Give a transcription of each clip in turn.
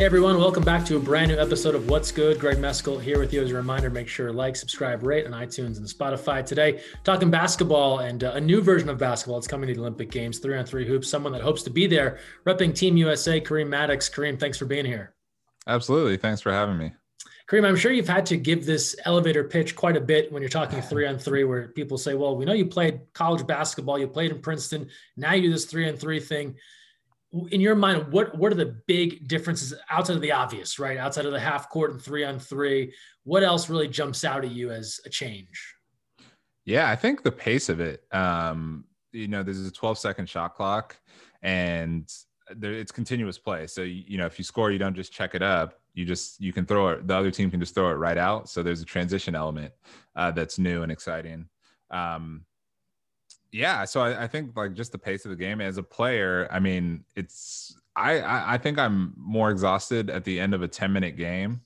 Hey everyone, welcome back to a brand new episode of What's Good. Greg Meskel here with you as a reminder. Make sure to like, subscribe, rate on iTunes and Spotify. Today, talking basketball and uh, a new version of basketball. It's coming to the Olympic Games, three on three hoops. Someone that hopes to be there, repping Team USA, Kareem Maddox. Kareem, thanks for being here. Absolutely, thanks for having me. Kareem, I'm sure you've had to give this elevator pitch quite a bit when you're talking three on three, where people say, "Well, we know you played college basketball, you played in Princeton, now you do this three on three thing." In your mind, what what are the big differences outside of the obvious, right? Outside of the half court and three on three, what else really jumps out at you as a change? Yeah, I think the pace of it. Um, you know, there's a 12 second shot clock, and there, it's continuous play. So you know, if you score, you don't just check it up. You just you can throw it. The other team can just throw it right out. So there's a transition element uh, that's new and exciting. Um, yeah so I, I, think like just the pace of the game as a player i mean it's I, I, I think i'm more exhausted at the end of a 10 minute game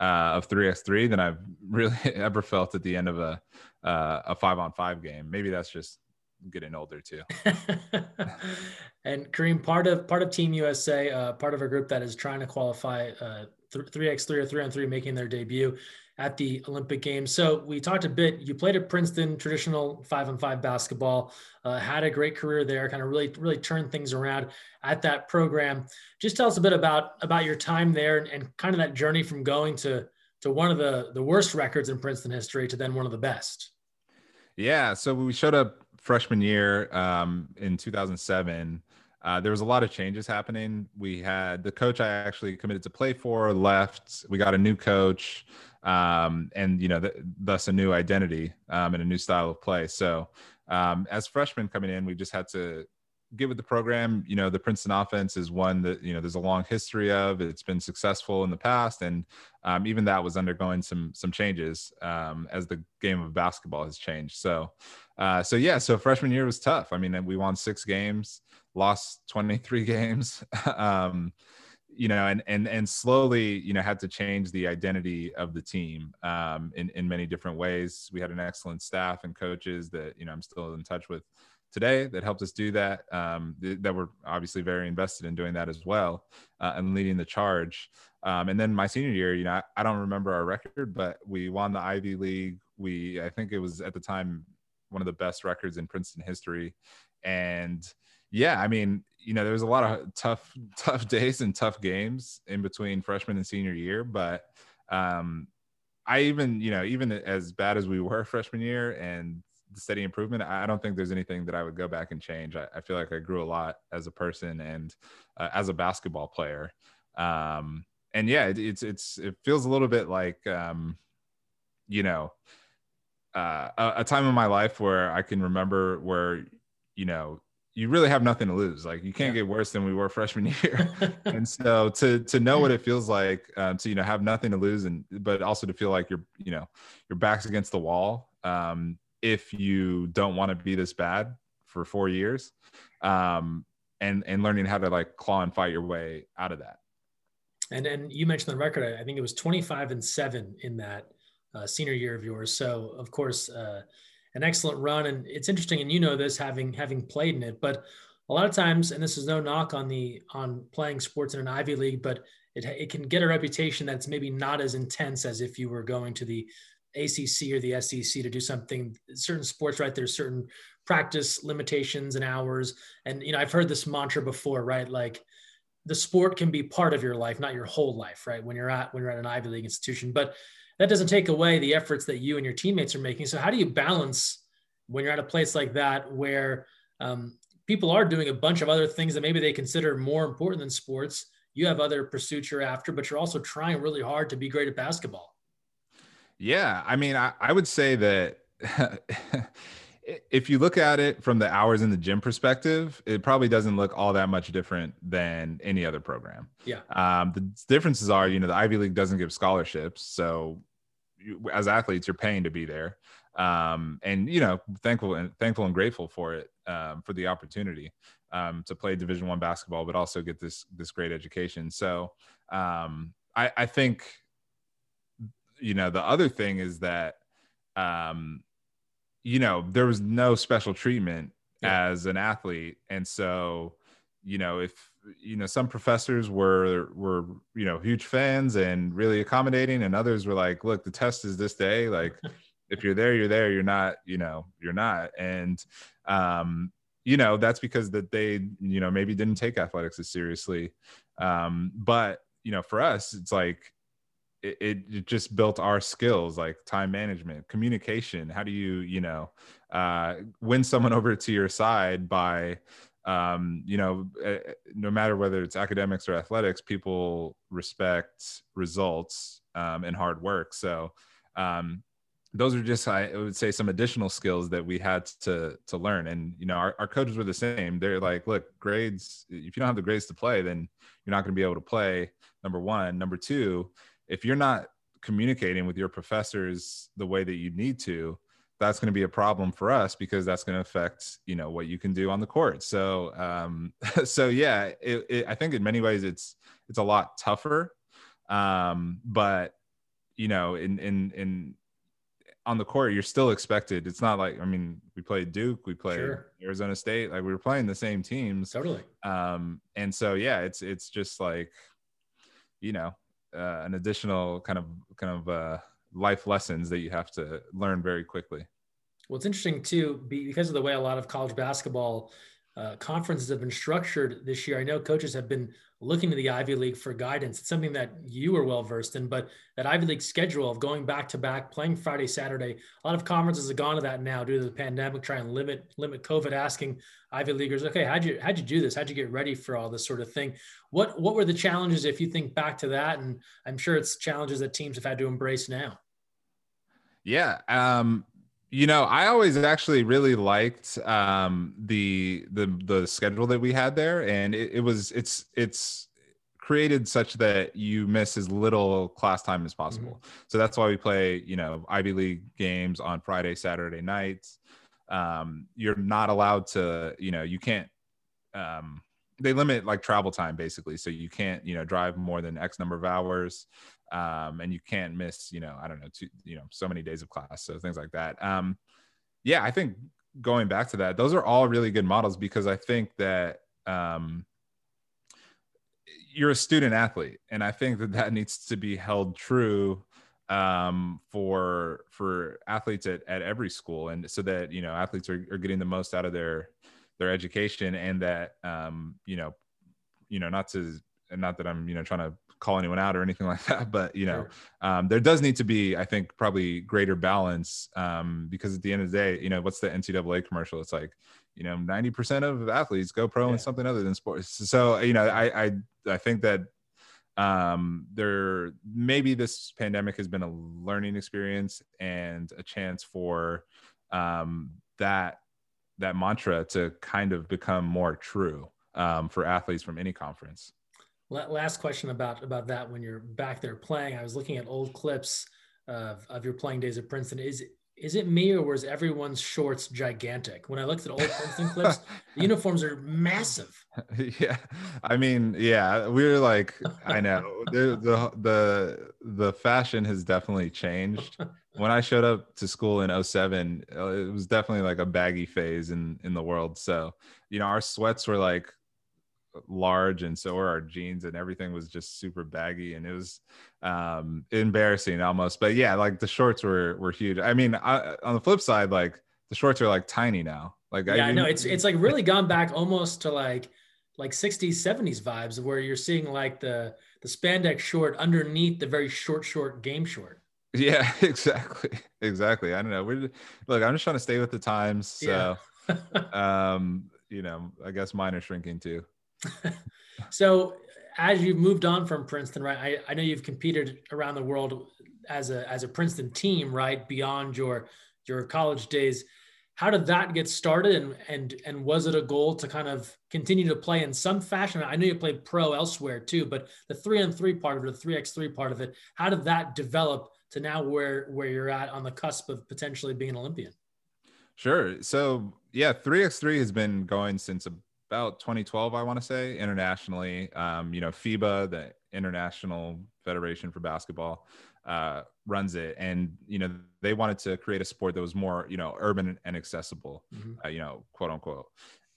uh, of 3x3 than i've really ever felt at the end of a uh, a five on five game. Maybe that's just getting older too. And kareem part of part of team usa uh, part of a group that is trying to qualify uh, 3x3 or 3 on 3 making their debut at the Olympic Games. So we talked a bit. You played at Princeton, traditional five on five basketball. Uh, had a great career there. Kind of really, really turned things around at that program. Just tell us a bit about about your time there and, and kind of that journey from going to to one of the the worst records in Princeton history to then one of the best. Yeah. So we showed up freshman year um, in 2007. Uh, there was a lot of changes happening. We had the coach I actually committed to play for left. We got a new coach um, and you know, th- thus a new identity um, and a new style of play. So um, as freshmen coming in, we just had to get with the program. You know, the Princeton offense is one that you know there's a long history of. It's been successful in the past, and um, even that was undergoing some some changes um, as the game of basketball has changed. So, uh, so yeah, so freshman year was tough. I mean, we won six games, lost 23 games. um, you know, and and and slowly, you know, had to change the identity of the team um, in in many different ways. We had an excellent staff and coaches that you know I'm still in touch with today that helped us do that. Um, th- that were obviously very invested in doing that as well uh, and leading the charge. Um, and then my senior year, you know, I, I don't remember our record, but we won the Ivy League. We I think it was at the time one of the best records in Princeton history, and yeah, I mean, you know, there was a lot of tough, tough days and tough games in between freshman and senior year, but um, I even, you know, even as bad as we were freshman year and the steady improvement, I don't think there's anything that I would go back and change. I, I feel like I grew a lot as a person and uh, as a basketball player. Um, and yeah, it, it's it's it feels a little bit like, um, you know, uh, a, a time in my life where I can remember where you know you really have nothing to lose. Like you can't yeah. get worse than we were freshman year. and so to to know what it feels like um, to you know have nothing to lose and but also to feel like you're you know your back's against the wall um, if you don't want to be this bad for four years um, and and learning how to like claw and fight your way out of that. And and you mentioned the record. I think it was 25 and seven in that uh, senior year of yours. So of course. Uh, an excellent run. And it's interesting, and you know this having having played in it, but a lot of times, and this is no knock on the on playing sports in an Ivy League, but it, it can get a reputation that's maybe not as intense as if you were going to the ACC or the SEC to do something. Certain sports, right? There's certain practice limitations and hours, and you know I've heard this mantra before, right? Like the sport can be part of your life, not your whole life, right? When you're at when you're at an Ivy League institution, but that doesn't take away the efforts that you and your teammates are making. So how do you balance when you're at a place like that where um, people are doing a bunch of other things that maybe they consider more important than sports? You have other pursuits you're after, but you're also trying really hard to be great at basketball. Yeah, I mean, I, I would say that if you look at it from the hours in the gym perspective, it probably doesn't look all that much different than any other program. Yeah. Um, the differences are, you know, the Ivy League doesn't give scholarships, so you, as athletes, you're paying to be there, um, and you know, thankful and thankful and grateful for it, um, for the opportunity um, to play Division One basketball, but also get this this great education. So um, I, I think, you know, the other thing is that um, you know, there was no special treatment yeah. as an athlete. And so, you know, if you know some professors were were you know huge fans and really accommodating and others were like look the test is this day like if you're there you're there you're not you know you're not and um you know that's because that they you know maybe didn't take athletics as seriously um but you know for us it's like it, it just built our skills like time management communication how do you you know uh win someone over to your side by um, you know, uh, no matter whether it's academics or athletics, people respect results um, and hard work. So um, those are just, I would say, some additional skills that we had to to learn. And you know, our, our coaches were the same. They're like, look, grades. If you don't have the grades to play, then you're not going to be able to play. Number one. Number two, if you're not communicating with your professors the way that you need to, that's going to be a problem for us because that's going to affect you know what you can do on the court. So um so yeah it, it, i think in many ways it's it's a lot tougher. Um but you know in in in on the court you're still expected. It's not like i mean we played duke we played sure. arizona state like we were playing the same teams. Totally. Um and so yeah it's it's just like you know uh, an additional kind of kind of uh life lessons that you have to learn very quickly. Well, it's interesting too, because of the way a lot of college basketball uh, conferences have been structured this year. I know coaches have been looking to the Ivy League for guidance. It's something that you are well versed in, but that Ivy League schedule of going back to back, playing Friday, Saturday, a lot of conferences have gone to that now due to the pandemic, try and limit limit COVID, asking Ivy Leaguers, okay, how'd you how'd you do this? How'd you get ready for all this sort of thing? What what were the challenges if you think back to that? And I'm sure it's challenges that teams have had to embrace now. Yeah. Um, you know, I always actually really liked um, the the the schedule that we had there, and it, it was it's it's created such that you miss as little class time as possible. Mm-hmm. So that's why we play, you know, Ivy League games on Friday, Saturday nights. Um, you're not allowed to, you know, you can't. Um, they limit like travel time basically, so you can't, you know, drive more than X number of hours um, and you can't miss, you know, I don't know, two, you know, so many days of class, so things like that. Um, yeah, I think going back to that, those are all really good models because I think that um, you're a student athlete, and I think that that needs to be held true um, for for athletes at, at every school, and so that you know athletes are, are getting the most out of their their education, and that um, you know, you know, not to not that I'm you know trying to call anyone out or anything like that but you know um, there does need to be i think probably greater balance um, because at the end of the day you know what's the ncaa commercial? It's like you know 90% of athletes go pro yeah. in something other than sports. So you know i i, I think that um, there maybe this pandemic has been a learning experience and a chance for um, that that mantra to kind of become more true um, for athletes from any conference last question about about that when you're back there playing. I was looking at old clips of, of your playing days at princeton. Is is it me or was everyone's shorts gigantic? When i looked at old princeton clips the uniforms are massive. Yeah. I mean yeah we are like i know. The, the the the fashion has definitely changed. When i showed up to school in 07 uh, it was definitely like a baggy phase in in the world. So you know our sweats were like large and so were our jeans and everything was just super baggy and it was um embarrassing almost. But yeah like the shorts were were huge. I mean I, on the flip side like the shorts are like tiny now. Like yeah I, know. It's it's like really gone back almost to like like 60s 70s vibes where you're seeing like the the spandex short underneath the very short short game short. Yeah exactly. Exactly. I don't know. We're look i'm just trying to stay with the times so yeah. um you know i guess mine are shrinking too so as you've moved on from Princeton, right? I, I know you've competed around the world as a as a Princeton team, right? Beyond your your college days. How did that get started and and and was it a goal to kind of continue to play in some fashion? I know you played pro elsewhere too, but the three on three part of it, the three X three part of it, how did that develop to now where where you're at on the cusp of potentially being an Olympian? Sure. So yeah, three X three has been going since about 2012, I want to say, internationally. Um, you know, FIBA, the International Federation for Basketball, uh, runs it, and you know they wanted to create a sport that was more, you know, urban and accessible, mm-hmm. uh, you know, quote unquote.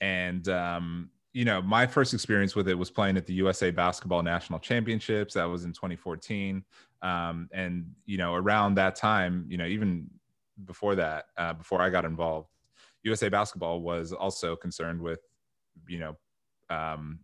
And um, you know, my first experience with it was playing at the USA Basketball National Championships. That was in 2014. Um, and, you know, around that time, you know, even before that, uh, before I got involved, USA Basketball was also concerned with, you know, um,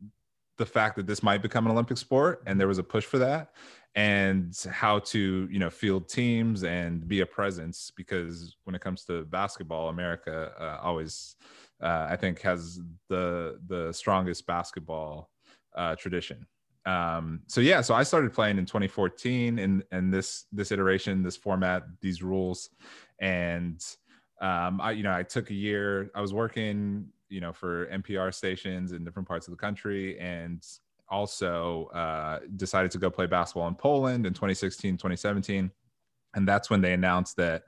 the fact that this might become an Olympic sport, and there was a push for that, and how to, you know, field teams and be a presence. Because when it comes to basketball, America uh, always uh, I think has the the strongest basketball uh, tradition. Um, so yeah, so I started playing in 2014 in and this this iteration, this format, these rules, and um, I you know I took a year. I was working you know for NPR stations in different parts of the country, and also uh, decided to go play basketball in Poland in 2016, 2017, and that's when they announced that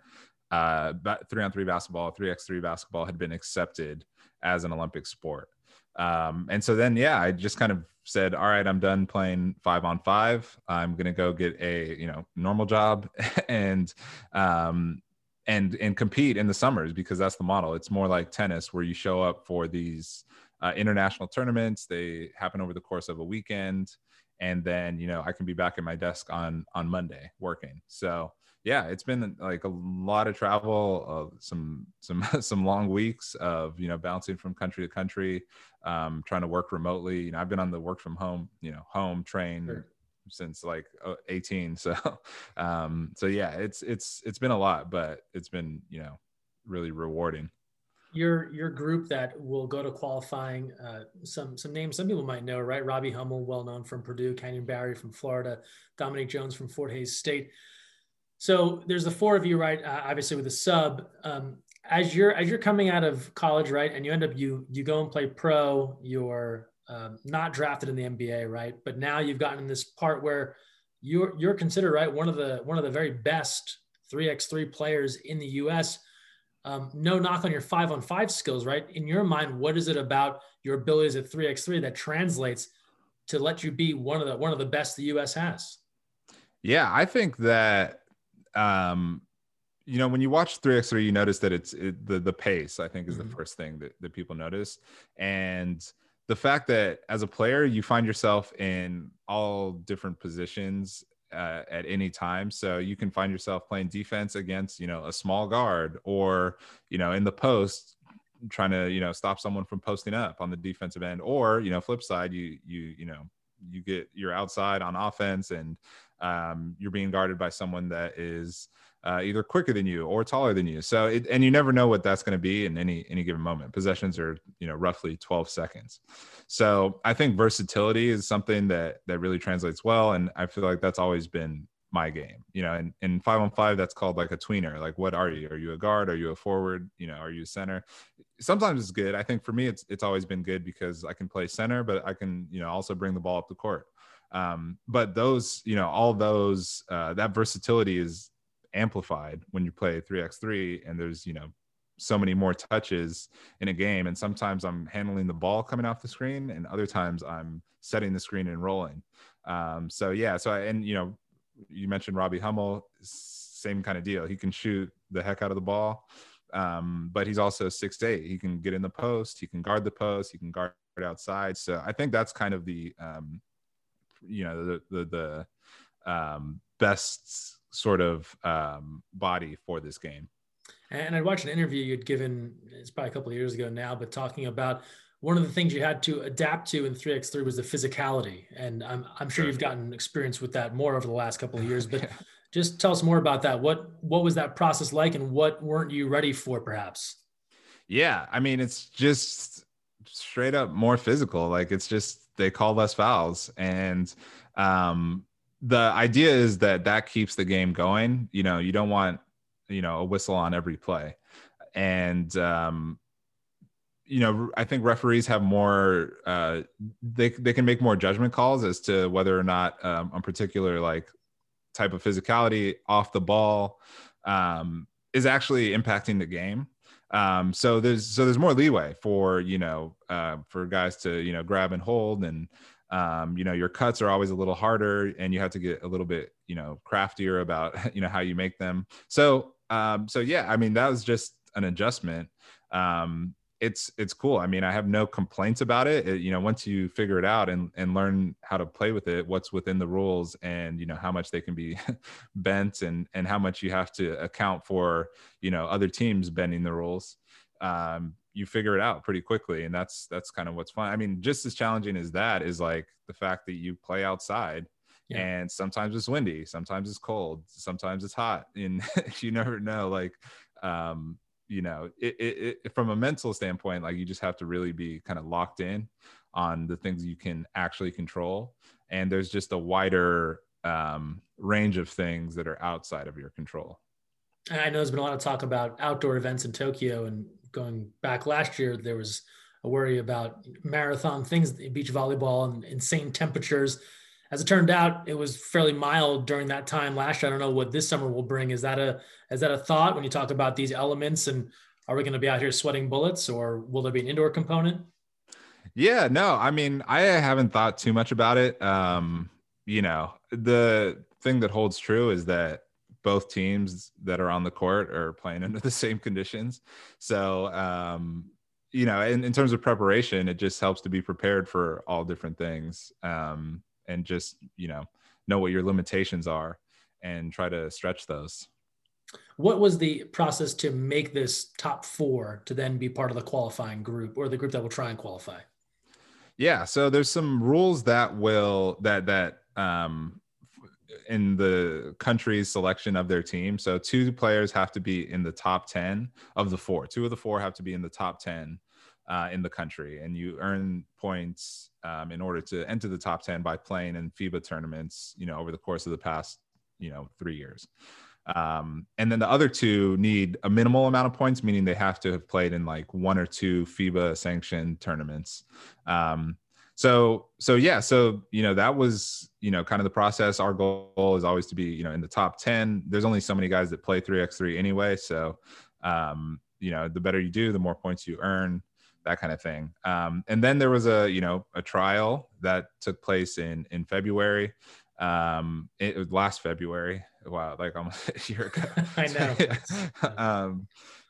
uh, three on three basketball, three x three basketball had been accepted as an Olympic sport. Um, and so then, yeah, I just kind of said, all right, I'm done playing five on five. I'm going to go get a, you know, normal job and, um, and, and compete in the summers because that's the model. It's more like tennis where you show up for these uh, international tournaments. They happen over the course of a weekend. And then, you know, I can be back at my desk on, on Monday working. So, yeah, it's been like a lot of travel, uh, some some some long weeks of you know bouncing from country to country, um, trying to work remotely. You know, I've been on the work from home, you know, home train sure. Since like uh, 18. So, um, so yeah, it's it's it's been a lot, but it's been you know really rewarding. Your your group that will go to qualifying, uh, some some names some people might know, right? Robbie Hummel, well known from Purdue, Canyon Barry from Florida, Dominique Jones from Fort Hays State so there's the four of you, right? Uh, obviously with a sub. Um, as you're as you're coming out of college, right, and you end up you you go and play pro. You're um, not drafted in the NBA, right? But now you've gotten in this part where you're you're considered right one of the one of the very best three x three players in the U.S. Um, no knock on your five on five skills, right? In your mind, what is it about your abilities at three x three that translates to let you be one of the one of the best the U.S. has? Yeah, I think that um, you know, when you watch 3x3, you notice that it's it, the the pace. I think is mm-hmm. the first thing that, that people notice, and the fact that as a player you find yourself in all different positions uh, at any time. So you can find yourself playing defense against you know a small guard, or you know in the post trying to you know stop someone from posting up on the defensive end, or you know flip side you you you know you get you're outside on offense and um, you're being guarded by someone that is uh, either quicker than you or taller than you. So, it, and you never know what that's going to be in any any given moment. Possessions are you know roughly 12 seconds. So, I think versatility is something that that really translates well, and I feel like that's always been my game. You know, and in five on five, that's called like a tweener. Like, what are you? Are you a guard? Are you a forward? You know, are you a center? Sometimes it's good. I think for me, it's it's always been good because I can play center, but I can you know also bring the ball up the court. Um, but those, you know, all those, uh, that versatility is amplified when you play 3x3 and there's, you know, so many more touches in a game. And sometimes I'm handling the ball coming off the screen, and other times I'm setting the screen and rolling. Um, so, yeah. So, I, and, you know, you mentioned Robbie Hummel, same kind of deal. He can shoot the heck out of the ball. Um, but he's also six eight. He can get in the post. He can guard the post. He can guard outside. So I think that's kind of the um, you know the the, the um, best sort of um, body for this game. And I'd watched an interview you'd given, it's probably a couple of years ago now, but talking about one of the things you had to adapt to in 3x3 was the physicality. And I'm, I'm sure you've gotten experience with that more over the last couple of years, but yeah. just tell us more about that. What, what was that process like and what weren't you ready for perhaps? Yeah. I mean, it's just straight up more physical. Like it's just, they call less fouls and um, the idea is that that keeps the game going. You know you don't want you know a whistle on every play. And um, you know i think referees have more uh, they, they can make more judgment calls as to whether or not um, a particular like type of physicality off the ball um, is actually impacting the game. Um, so there's so there's more leeway for you know uh, for guys to you know grab and hold and um, you know your cuts are always a little harder and you have to get a little bit you know craftier about you know how you make them so um, so yeah i mean that was just an adjustment um, it's it's cool. I mean, I have no complaints about it. it. You know, once you figure it out and and learn how to play with it, what's within the rules, and you know how much they can be bent, and and how much you have to account for, you know, other teams bending the rules. Um, you figure it out pretty quickly, and that's that's kind of what's fun. I mean, just as challenging as that is like the fact that you play outside. Yeah. And sometimes it's windy, sometimes it's cold, sometimes it's hot, and you never know. Like, um, you know it, it, it, from a mental standpoint like you just have to really be kind of locked in on the things you can actually control and there's just a wider um, range of things that are outside of your control i know there's been a lot of talk about outdoor events in tokyo and going back last year there was a worry about marathon things beach volleyball and insane temperatures as it turned out, it was fairly mild during that time last year. I don't know what this summer will bring. Is that a is that a thought when you talk about these elements and are we going to be out here sweating bullets or will there be an indoor component? Yeah, no, I mean, I haven't thought too much about it. Um, you know, the thing that holds true is that both teams that are on the court are playing under the same conditions. So, um, you know, in, in terms of preparation, it just helps to be prepared for all different things. Um, and just you know know what your limitations are and try to stretch those what was the process to make this top four to then be part of the qualifying group or the group that will try and qualify yeah so there's some rules that will that that um in the country's selection of their team so two players have to be in the top 10 of the four two of the four have to be in the top 10 uh, in the country, and you earn points um, in order to enter the top 10 by playing in FIBA tournaments, you know, over the course of the past, you know, three years. Um, and then the other two need a minimal amount of points, meaning they have to have played in like one or two FIBA sanctioned tournaments. Um, so, so yeah, so you know that was you know kind of the process. Our goal is always to be you know in the top ten. There's only so many guys that play three x three anyway, so um, you know the better you do, the more points you earn that kind of thing. Um, and then there was a you know a trial that took place in in February. Um, it was last February. Wow, like almost a year ago. I know. um,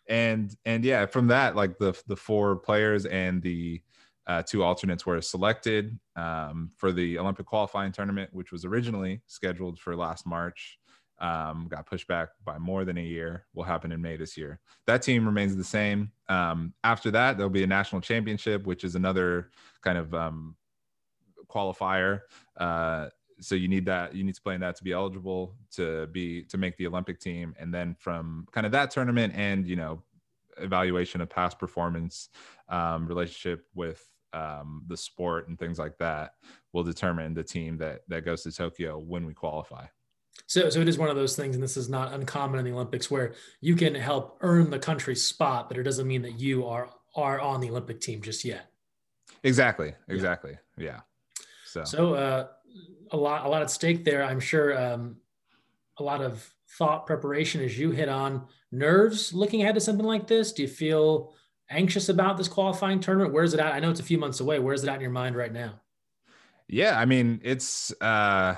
and and yeah, from that, like the the four players and the uh, two alternates were selected um, for the Olympic qualifying tournament, which was originally scheduled for last March um, got pushed back by more than a year, will happen in May this year. That team remains the same. Um, after that, there'll be a national championship, which is another kind of um, qualifier. Uh, so you need that you need to play in that to be eligible to be to make the Olympic team, and then from kind of that tournament and you know evaluation of past performance, um, relationship with um, the sport and things like that will determine the team that that goes to Tokyo when we qualify. So, so it is one of those things, and this is not uncommon in the Olympics, where you can help earn the country's spot, but it doesn't mean that you are are on the Olympic team just yet. Exactly. Exactly. Yeah. yeah. So, so uh, a lot, a lot at stake there. I'm sure um, a lot of thought preparation as you hit on nerves looking ahead to something like this. Do you feel anxious about this qualifying tournament? Where is it at? I know it's a few months away. Where is it at in your mind right now? Yeah, I mean, it's uh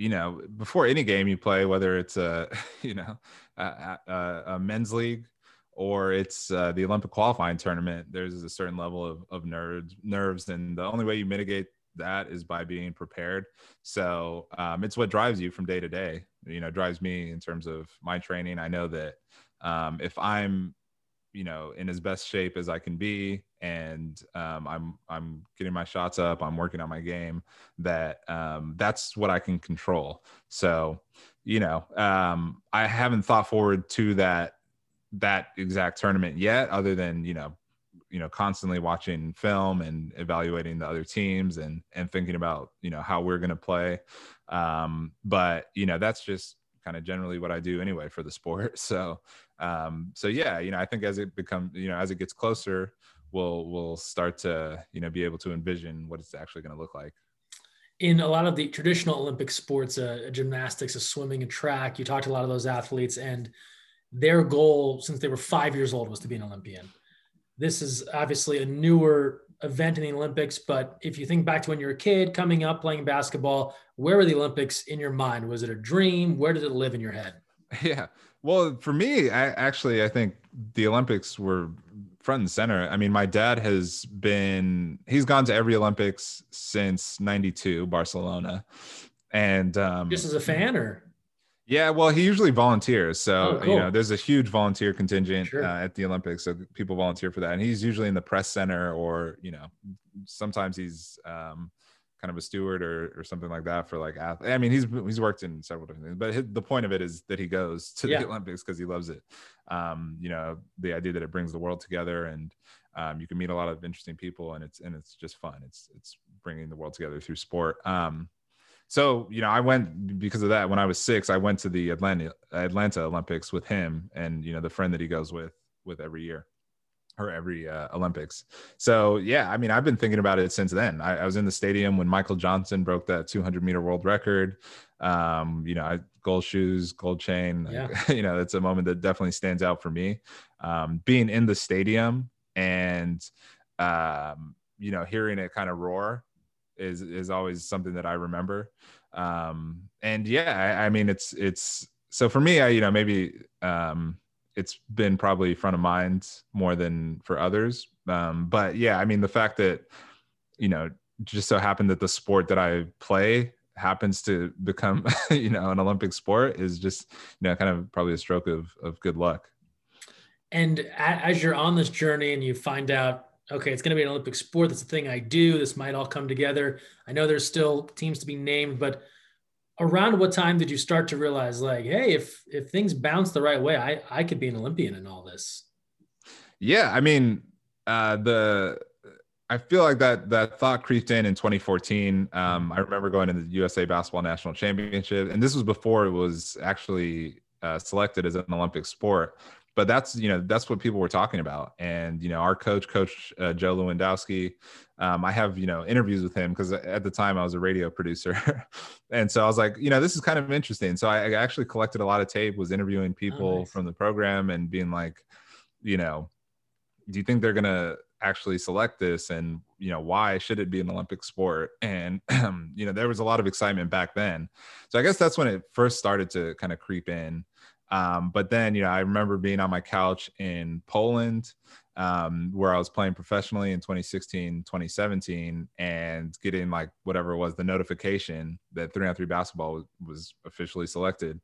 you know, before any game you play, whether it's a, you know, a, a, a men's league or it's uh, the Olympic qualifying tournament, there's a certain level of, of nerves, nerves. And the only way you mitigate that is by being prepared. So um, it's what drives you from day to day, you know, drives me in terms of my training. I know that um, if I'm you know in as best shape as I can be, and um, I'm I'm getting my shots up. I'm working on my game. That um, that's what I can control. So you know um, I haven't thought forward to that that exact tournament yet, other than you know you know constantly watching film and evaluating the other teams and and thinking about you know how we're going to play um but you know that's just kind of generally what I do anyway for the sport. So, um, so yeah, you know, I think as it becomes, you know, as it gets closer, we'll we'll start to you know be able to envision what it's actually going to look like. In a lot of the traditional Olympic sports, uh, gymnastics, a swimming, and track, you talked to a lot of those athletes, and their goal since they were five years old was to be an Olympian. This is obviously a newer event in the Olympics, but if you think back to when you were a kid coming up playing basketball, where were the Olympics in your mind? Was it a dream? Where did it live in your head? Yeah. Well, for me, I actually I think the Olympics were front and center. I mean, my dad has been he's gone to every Olympics since 92 Barcelona. And um just as a fan or yeah, well, he usually volunteers. So, oh, cool. you know, there's a huge volunteer contingent Sure. uh, at the Olympics. So people volunteer for that. And he's usually in the press center or, you know, sometimes he's um, kind of a steward or, or something like that for like, ath- I mean, he's, he's worked in several different things, but his, the point of it is that he goes to Yeah. the Olympics because he loves it. Um, you know, the idea that it brings the world together and um, you can meet a lot of interesting people and it's, and it's just fun. It's, it's bringing the world together through sport. Um, so you know i went because of that when i was six i went to the atlanta atlanta olympics with him and you know the friend that he goes with with every year or every uh, olympics so yeah i mean i've been thinking about it since then I, I was in the stadium when michael johnson broke that 200 meter world record um you know I, gold shoes gold chain Yeah. you know that's a moment that definitely stands out for me um being in the stadium and um you know hearing it kind of roar is is always something that I remember. Um, and yeah, I, I mean, it's it's so for me, I you know maybe um, it's been probably front of mind more than for others. Um, but yeah, I mean, the fact that you know just so happened that the sport that I play happens to become you know an Olympic sport is just you know kind of probably a stroke of of good luck. And as you're on this journey and you find out, okay, it's going to be an Olympic sport. That's the thing I do. This might all come together. I know there's still teams to be named, but around what time did you start to realize, like, hey, if if things bounce the right way, I I could be an Olympian in all this. Yeah, I mean, uh, the I feel like that that thought creeped in in 2014. Um, I remember going to the USA Basketball National Championship, and this was before it was actually uh, selected as an Olympic sport. But that's you know that's what people were talking about, and you know our coach, Coach uh, Joe Lewandowski. Um, I have you know interviews with him because at the time I was a radio producer, and so I was like, you know, this is kind of interesting. So I, I actually collected a lot of tape, was interviewing people nice. from the program, and being like, you know, do you think they're gonna actually select this and you know why should it be an olympic sport and you know there was a lot of excitement back then so i guess that's when it first started to kind of creep in um, but then you know i remember being on my couch in poland um, where i was playing professionally in 2016 2017 and getting like whatever it was the notification that 3 on 3 basketball was, was officially selected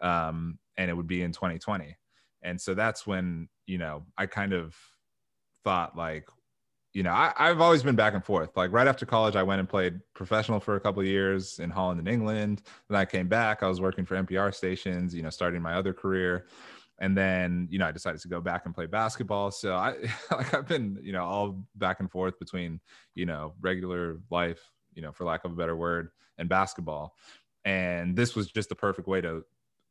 um, and it would be in 2020 and so that's when you know i kind of thought like you know I, i've always been back and forth. Like right after college i went and played professional for a couple years in holland and england. Then i came back. I was working for npr stations you know starting my other career and then you know i decided to go back and play basketball. So i like i've been you know all back and forth between you know regular life you know for lack of a better word and basketball. And this was just the perfect way to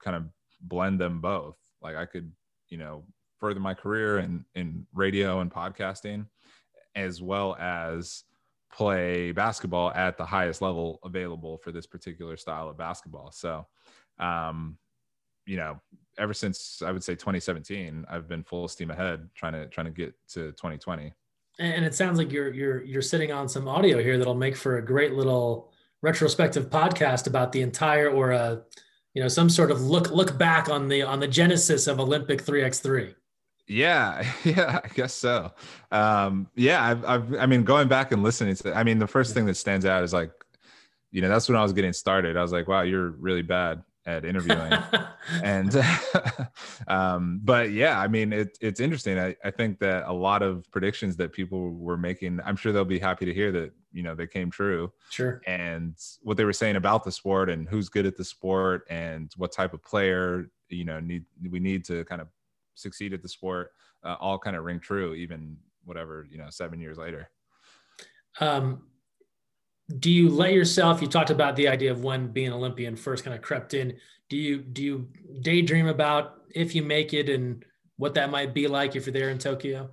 kind of blend them both. Like i could you know further my career in in radio and podcasting as well as play basketball at the highest level available for this particular style of basketball. So um you know ever since i would say 2017 i've been full steam ahead trying to trying to get to 2020 And it sounds like you're you're you're sitting on some audio here that'll make for a great little retrospective podcast about the entire or a you know some sort of look look back on the on the genesis of Olympic 3x3. Yeah, yeah, I guess so. Um, yeah, I've, I've, I mean, going back and listening to, I mean, the first thing that stands out is like, you know, that's when I was getting started. I was like, wow, you're really bad at interviewing. and, um, but yeah, I mean, it, it's interesting. I, I think that a lot of predictions that people were making, I'm sure they'll be happy to hear that, you know, they came true sure. and what they were saying about the sport and who's good at the sport and what type of player, you know, need, we need to kind of succeed at the sport uh, all kind of ring true even whatever you know seven years later Um, do you let yourself? You talked about the idea of when being an Olympian first kind of crept in. Do you do you daydream about if you make it and what that might be like if you're there in Tokyo?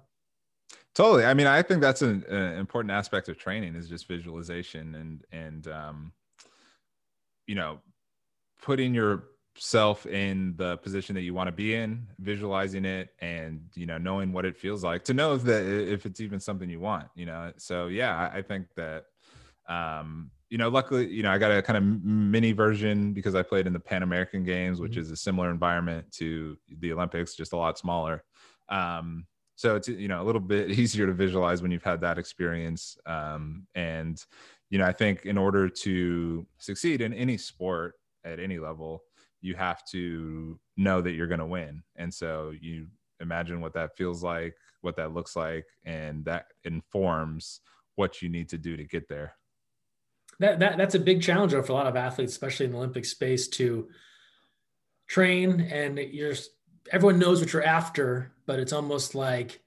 totally i mean i think that's an, an important aspect of training is just visualization and and um you know putting yourself in the position that you want to be in visualizing it and you know knowing what it feels like to know that if it's even something you want you know so yeah I think that um you know luckily you know i got a kind of mini version because i played in the pan american games which Mhm. is a similar environment to the olympics just a lot smaller. Um so it's you know a little bit easier to visualize when you've had that experience. Um, and you know i think in order to succeed in any sport at any level you have to know that you're going to win. And so you imagine what that feels like what that looks like and that informs what you need to do to get there that, that that's a big challenge for a lot of athletes especially in the olympic space to train and you're everyone knows what you're after but it's almost like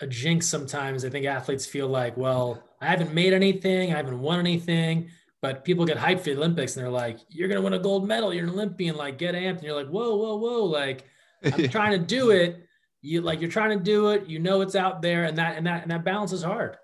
a jinx sometimes. I think athletes feel like well i haven't made anything i haven't won anything but people get hyped for the olympics and they're like you're going to win a gold medal you're an olympian like get amped. And you're like whoa whoa whoa like i'm trying to do it. You like you're trying to do it. You know it's out there. And that and that and that balance is hard.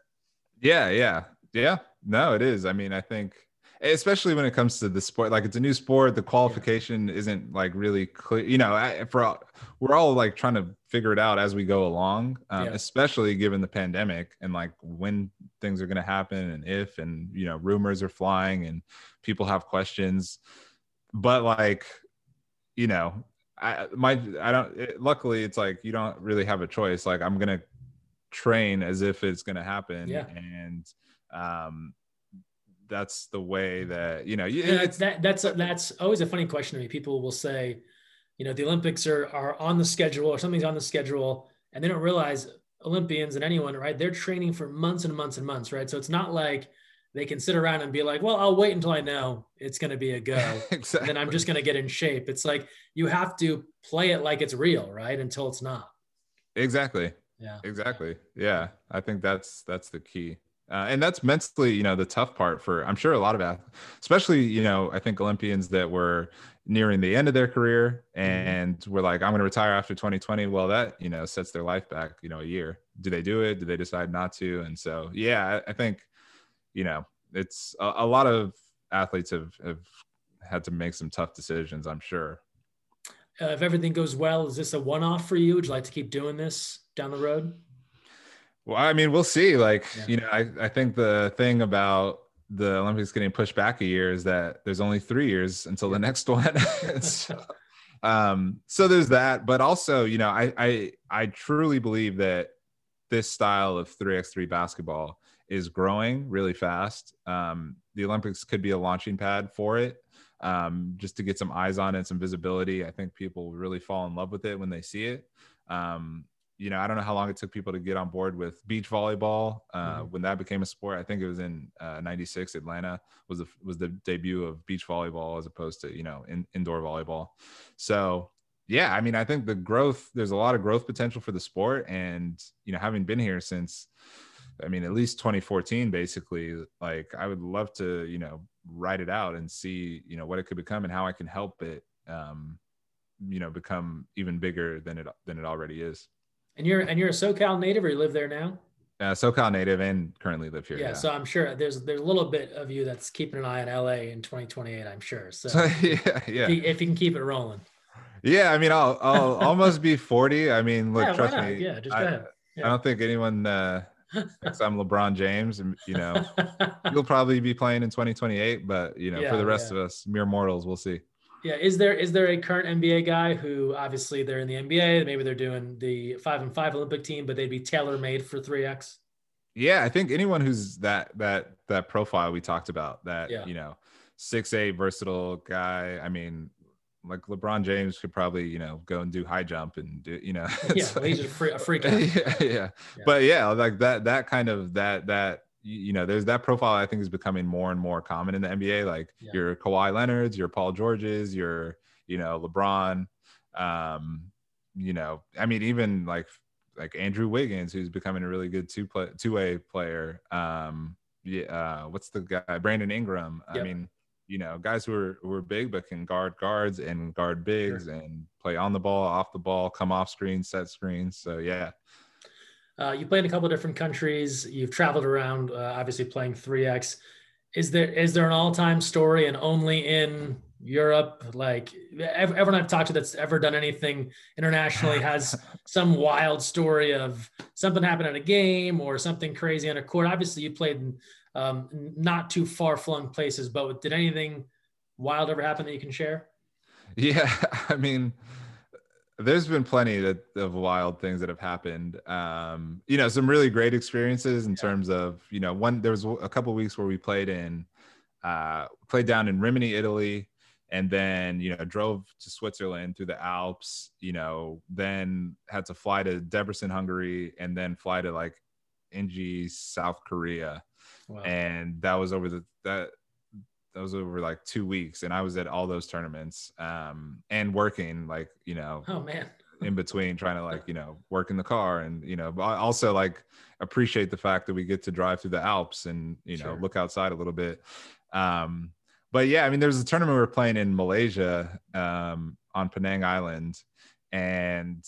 Yeah yeah yeah no it is i mean i think especially when it comes to the sport like it's a new sport the qualification yeah. isn't like really clear you know for we're all like trying to figure it out as we go along um, yeah. especially given the pandemic and like when things are going to happen and if and you know rumors are flying and people have questions but like you know i my i don't it, luckily it's like you don't really have a choice like i'm going to train as if it's going to happen yeah. and um that's the way that you know yeah, that that's that's always a funny question to me. People will say you know the olympics are are on the schedule or something's on the schedule and they don't realize olympians and anyone right they're training for months and months and months right? So it's not like they can sit around and be like well i'll wait until i know it's going to be a go exactly. then i'm just going to get in shape. It's like you have to play it like it's real right until it's not. Exactly. Yeah. Exactly. Yeah. I think that's that's the key uh, and that's mentally, you know, the tough part for I'm sure a lot of athletes, especially you know, I think Olympians that were nearing the end of their career mm-hmm. and were like, I'm going to retire after 2020. Well, that you know sets their life back, you know, a year. Do they do it? Do they decide not to? And so, yeah, I, I think, you know, it's a, a lot of athletes have have had to make some tough decisions. I'm sure. Uh, if everything goes well, is this a one-off for you? Would you like to keep doing this down the road? Well, I mean, we'll see. Like, yeah. you know, I, I think the thing about the Olympics getting pushed back a year is that there's only three years until the next one. so, um, so there's that. But also, you know, I, I I truly believe that this style of 3x3 basketball is growing really fast. Um, the Olympics could be a launching pad for it. Um, just to get some eyes on it, some visibility. I think people really fall in love with it when they see it. Um, you know, I don't know how long it took people to get on board with beach volleyball uh, mm-hmm. when that became a sport. I think it was in '96. Uh, Atlanta was the was the debut of beach volleyball as opposed to you know in, indoor volleyball. So yeah, I mean, I think the growth there's a lot of growth potential for the sport, and you know, having been here since, I mean, at least 2014, basically, like I would love to you know write it out and see you know what it could become and how I can help it. Um, you know, become even bigger than it than it already is. And you're and you're a SoCal native, or you live there now? Uh, SoCal native and currently live here. Yeah, yeah, so I'm sure there's there's a little bit of you that's keeping an eye on LA in 2028. I'm sure. So yeah, yeah. If you, if you, can keep it rolling. Yeah, I mean, I'll I'll almost be 40. I mean, look, yeah, trust me. Yeah, just go I, ahead. Yeah. I don't think anyone uh, thinks I'm LeBron James. And you know, you'll probably be playing in 2028, but you know, for the rest of us, mere mortals, we'll see. Yeah, is there is there a current NBA guy who obviously they're in the NBA, maybe they're doing the five and five Olympic team, but they'd be tailor made for three X? Yeah, I think anyone who's that that that profile we talked about, that yeah. you know, six A versatile guy. I mean, like LeBron James could probably you know go and do high jump and do you know. yeah, like, he's a, free, a freak. Yeah, yeah, yeah, but yeah, like that that kind of that that you know, there's that profile I think is becoming more and more common in the NBA. Like yeah. your Kawhi Leonard's, your Paul George's, your, you know, LeBron. Um, you know, I mean, even like like Andrew Wiggins, who's becoming a really good two play two way player. Um, yeah, uh, what's the guy? Brandon Ingram. Yep. I mean, you know, guys who are who are big but can guard guards and guard bigs sure. and play on the ball, off the ball, come off screen, set screens. So yeah, uh, you played in a couple of different countries. You've traveled around, uh, obviously playing 3x. Is there is there an all time story and only in Europe? Like everyone I've talked to that's ever done anything internationally has some wild story of something happened at a game or something crazy on a court. Obviously, you played in um, not too far flung places, but did anything wild ever happen that you can share? Yeah, I mean, there's been plenty that, of wild things that have happened. Um, you know, some really great experiences in yeah. terms of, you know, one there was a couple weeks where we played in uh played down in Rimini, Italy, and then, you know, drove to Switzerland through the Alps, you know, then had to fly to Debrecen, Hungary, and then fly to like Inji, South Korea. Wow. And that was over the that that was over like two weeks and i was at all those tournaments um and working like you know oh man in between trying to like you know work in the car and you know but I also like appreciate the fact that we get to drive through the alps and you know sure. look outside a little bit um but yeah i mean there's a tournament we were playing in malaysia um on penang island and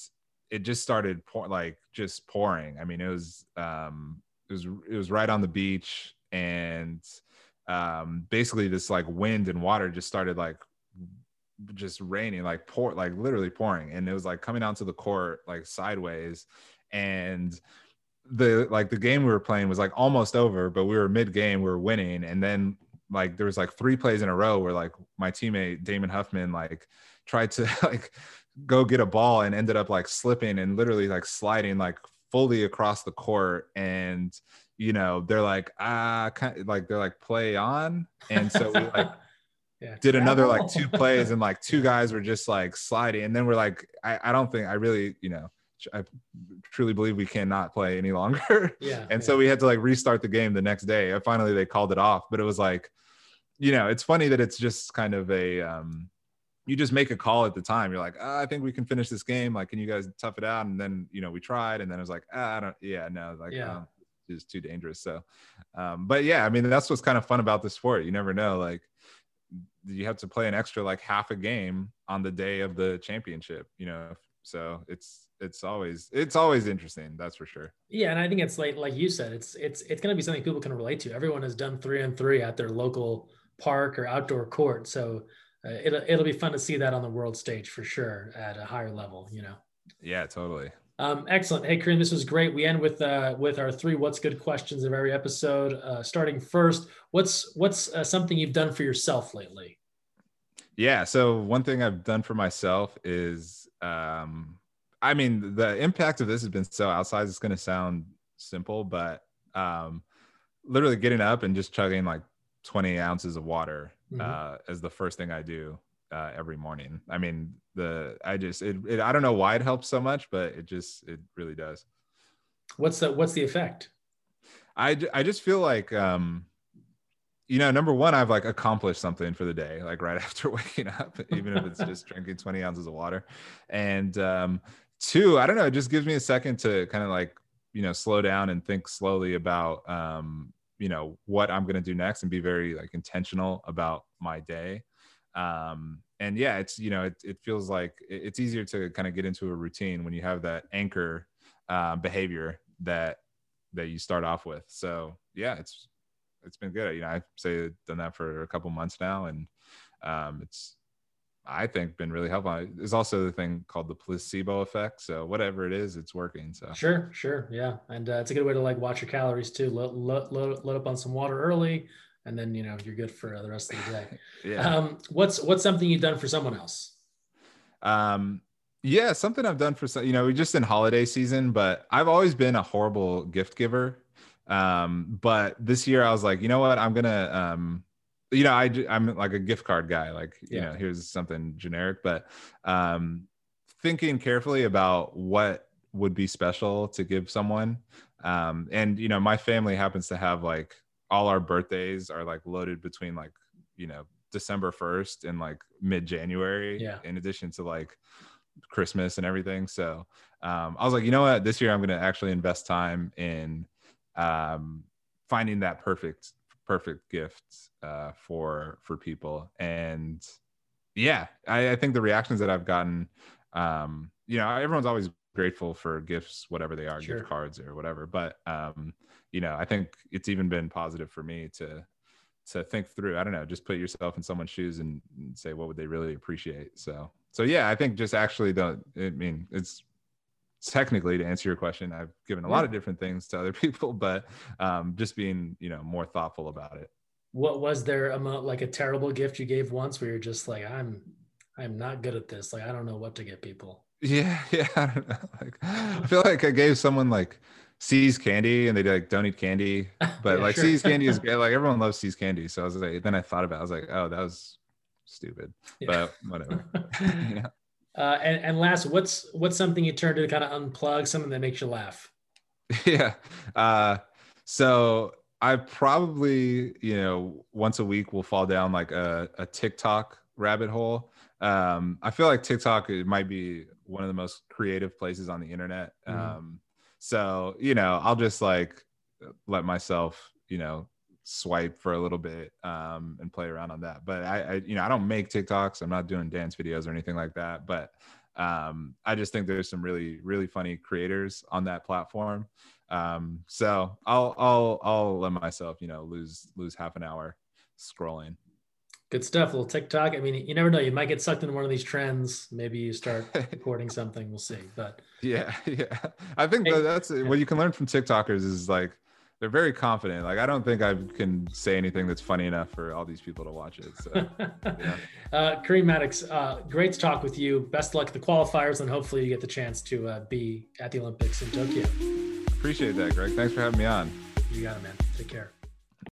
it just started pour- like just pouring i mean it was um it was it was right on the beach and um, basically this like wind and water just started like just raining, like pour, like literally pouring, and it was like coming onto the court like sideways, and the like the game we were playing was like almost over, but we were mid game, we were winning, and then like there was like three plays in a row where like my teammate Damon Huffman like tried to like go get a ball and ended up like slipping and literally like sliding like fully across the court. And you know, they're like, ah, kind of, like they're like play on. And so we like yeah, did another like two plays and like two guys were just like sliding. And then we're like, I, I don't think I really, you know, I truly believe we cannot play any longer. Yeah. and yeah. so we had to like restart the game the next day. Finally, they called it off, but it was like, you know, it's funny that it's just kind of a, um, you just make a call at the time. You're like, oh, I think we can finish this game. Like, can you guys tough it out? And then, you know, we tried, and then it was like, ah, I don't, yeah, no, like, yeah. Um, is too dangerous. So, um, but yeah, I mean, that's what's kind of fun about the sport. You never know, like you have to play an extra like half a game on the day of the championship, you know? So it's, it's always, it's always interesting. That's for sure. Yeah. And I think it's like, like you said, it's, it's, it's going to be something people can relate to. Everyone has done three and three at their local park or outdoor court. So uh, it'll, it'll be fun to see that on the world stage for sure at a higher level, you know? Yeah, totally. Um, excellent. Hey, Kareem, this was great. We end with uh, with our three "What's Good" questions of every episode. Uh, starting first, what's what's uh, something you've done for yourself lately? Yeah. So one thing I've done for myself is, um, I mean, the impact of this has been so outside. It's going to sound simple, but um, literally getting up and just chugging like 20 ounces of water mm-hmm. uh, is the first thing I do uh, every morning. I mean, the I just it, it I don't know why it helps so much, but it just it really does. What's the what's the effect? I I just feel like um you know number one I've like accomplished something for the day like right after waking up even if it's just drinking 20 ounces of water and um two I don't know it just gives me a second to kind of like you know slow down and think slowly about um you know what I'm going to do next and be very like intentional about my day um and yeah it's you know it, it feels like it's easier to kind of get into a routine when you have that anchor uh, behavior that that you start off with. So yeah it's it's been good. You know i say done that for a couple months now and um it's i think been really helpful. There's also the thing called the placebo effect. So whatever it is it's working so. Sure sure. Yeah. And uh, it's a good way to like watch your calories too. Load, load, load up on some water early and then you know you're good for the rest of the day. yeah. Um, what's what's something you've done for someone else? Um, yeah, something I've done for some. You know, we're just in holiday season, but I've always been a horrible gift giver. Um, but this year I was like, you know what, I'm gonna. Um, you know, I I'm like a gift card guy. Like, you yeah. know, here's something generic, but um, thinking carefully about what would be special to give someone. Um, and you know, my family happens to have like all our birthdays are like loaded between like you know December 1st and like mid January. Yeah. In addition to like Christmas and everything. So um, I was like, you know what? This year I'm going to actually invest time in um, finding that perfect, perfect gift uh, for for people. And yeah, I, I think the reactions that I've gotten, um, you know, everyone's always grateful for gifts, whatever they are, sure. gift cards or whatever. But um, you know, I think it's even been positive for me to to think through. I don't know, just put yourself in someone's shoes and, and say what would they really appreciate. So so yeah, I think just actually the I mean it's technically to answer your question, I've given a lot of different things to other people, but um, just being you know more thoughtful about it. What was there a like a terrible gift you gave once where you're just like I'm I'm not good at this. Like I don't know what to get people. Yeah, yeah. I don't know. Like, I feel like I gave someone like See's candy, and they like don't eat candy, but yeah, like sure. See's candy is good. Like everyone loves See's candy, so I was like, then I thought about, it. I was like, oh, that was stupid, yeah. but whatever. Uh, and, and last, what's what's something you turn to kind of unplug, something that makes you laugh? Yeah. Uh, so I probably, you know, once a week will fall down like a, a TikTok rabbit hole. Um, I feel like TikTok it might be one of the most creative places on the internet. Mm-hmm. So you know, I'll just like let myself, you know, swipe for a little bit um, and play around on that. But I, I, you know, I don't make TikToks. I'm not doing dance videos or anything like that. But um, I just think there's some really, really funny creators on that platform. Um, so I'll, I'll, I'll let myself, you know, lose lose half an hour scrolling. Good stuff. A little TikTok. I mean, you never know. You might get sucked into one of these trends. Maybe you start recording something. We'll see. But yeah, yeah. I think hey, that's yeah. what you can learn from TikTokers is like they're very confident. Like I don't think I can say anything that's funny enough for all these people to watch it. So, yeah. uh, Kareem Maddox, uh, great to talk with you. Best luck at the qualifiers, and hopefully you get the chance to uh, be at the Olympics in Tokyo. Appreciate that, Greg. Thanks for having me on. You got it, man. Take care.